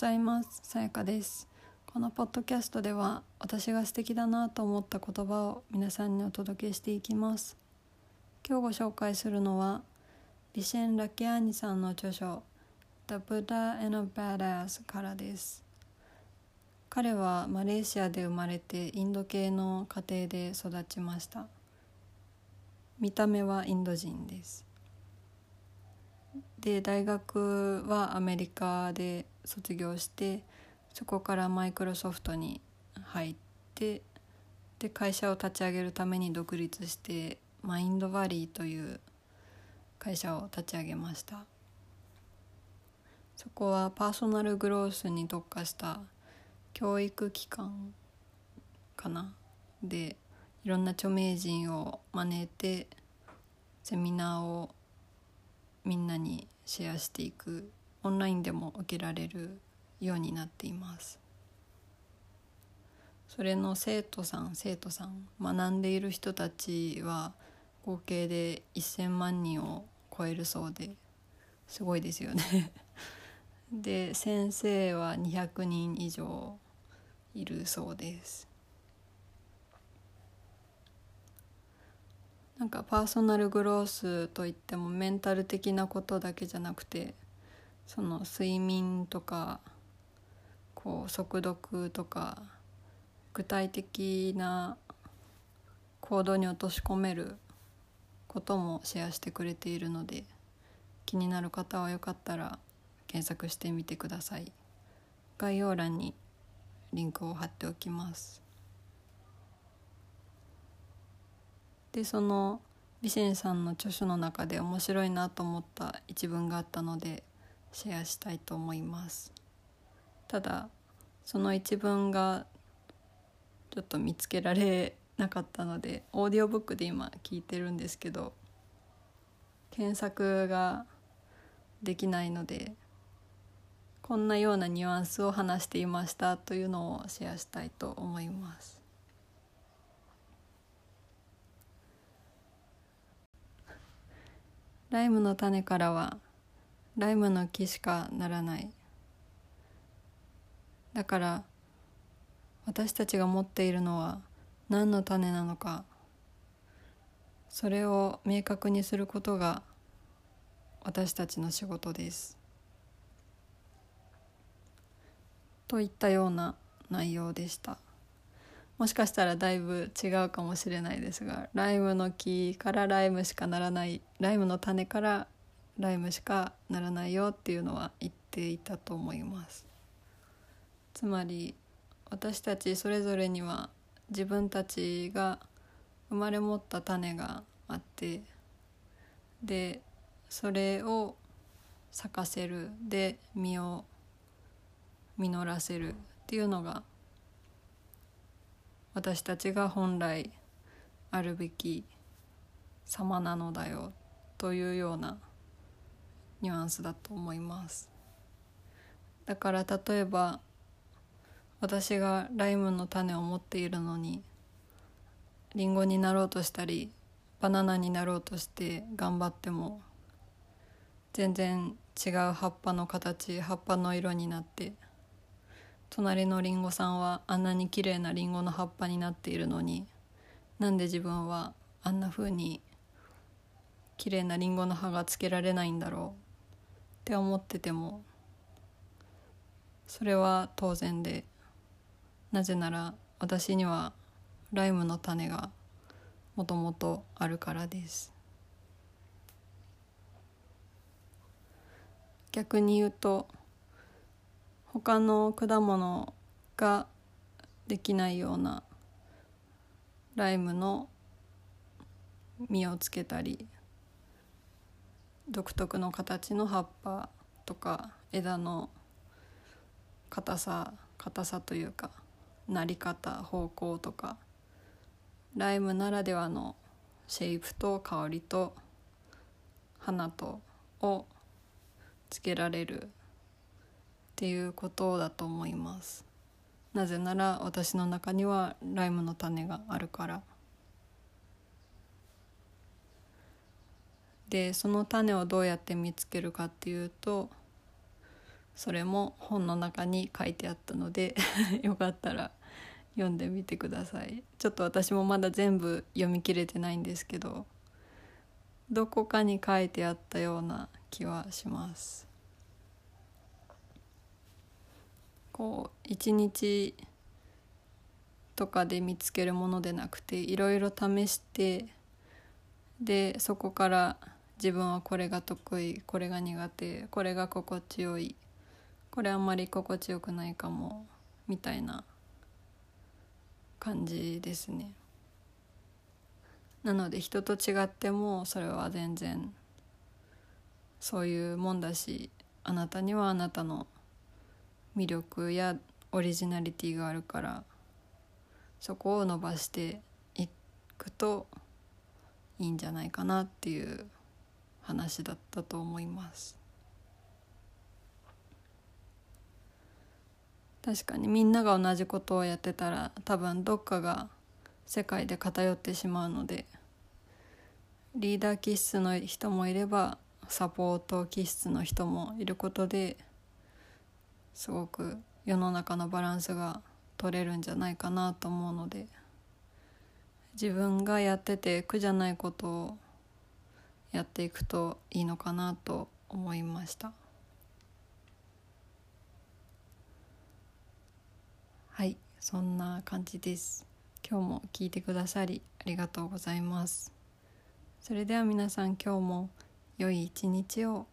ざいます。さやかです。このポッドキャストでは私が素敵だなと思った言葉を皆さんにお届けしていきます。今日ご紹介するのはビシェン・ラキアーニさんの著書 The Buddha and a Badass からです。彼はマレーシアで生まれてインド系の家庭で育ちました。見た目はインド人です。で大学はアメリカで卒業してそこからマイクロソフトに入ってで会社を立ち上げるために独立してマインドバリーという会社を立ち上げました。そこはパーソナルグロースに特化した教育機関かな。でいろんな著名人を招いてセミナーをみんなにシェアしていくオンラインでも受けられるようになっています。それの生徒さん生徒さん学んでいる人たちは合計で1,000万人を超えるそうですごいですよね。で先生は200人以上いるそうです。なんかパーソナルグロースといってもメンタル的なことだけじゃなくてその睡眠とかこう速読とか具体的な行動に落とし込めることもシェアしてくれているので気になる方はよかったら検索してみてください。概要欄にリンクを貼っておきます。でそのビシェンさんの著書の中で面白いなと思った一文があったのでシェアしたいと思います。ただその一文がちょっと見つけられなかったのでオーディオブックで今聞いてるんですけど検索ができないのでこんなようなニュアンスを話していましたというのをシェアしたいと思います。ライムの種からはライムの木しかならないだから私たちが持っているのは何の種なのかそれを明確にすることが私たちの仕事ですといったような内容でした。もしかしたらだいぶ違うかもしれないですがライムの木からライムしかならないライムの種からライムしかならないよっていうのは言っていたと思います。つまり私たちそれぞれには自分たちが生まれ持った種があってでそれを咲かせるで実を実らせるっていうのが私たちが本来あるべき様なのだよというようなニュアンスだと思います。だから例えば私がライムの種を持っているのにリンゴになろうとしたりバナナになろうとして頑張っても全然違う葉っぱの形葉っぱの色になって隣のりんごさんはあんなに綺麗なりんごの葉っぱになっているのになんで自分はあんな風に綺麗なりんごの葉がつけられないんだろうって思っててもそれは当然でなぜなら私にはライムの種がもともとあるからです。逆に言うと他の果物ができないようなライムの実をつけたり独特の形の葉っぱとか枝の硬さ硬さというかなり方方向とかライムならではのシェイプと香りと花とをつけられるっていうことだと思います。なぜなら私の中にはライムの種があるから。でその種をどうやって見つけるかっていうとそれも本の中に書いてあったので よかったら読んでみてください。ちょっと私もまだ全部読み切れてないんですけどどこかに書いてあったような気はします。こう一日とかで見つけるものでなくていろいろ試してでそこから自分はこれが得意これが苦手これが心地よいこれあんまり心地よくないかもみたいな感じですね。なので人と違ってもそれは全然そういうもんだしあなたにはあなたの魅力やオリジナリティがあるからそこを伸ばしていくといいんじゃないかなっていう話だったと思います。確かにみんなが同じことをやってたら多分どっかが世界で偏ってしまうのでリーダー気質の人もいればサポート気質の人もいることですごく世の中のバランスが取れるんじゃないかなと思うので自分がやってて苦じゃないことをやっていくといいのかなと思いました。はいそんな感じです。今日も聞いてくださりありがとうございます。それでは皆さん今日も良い一日を。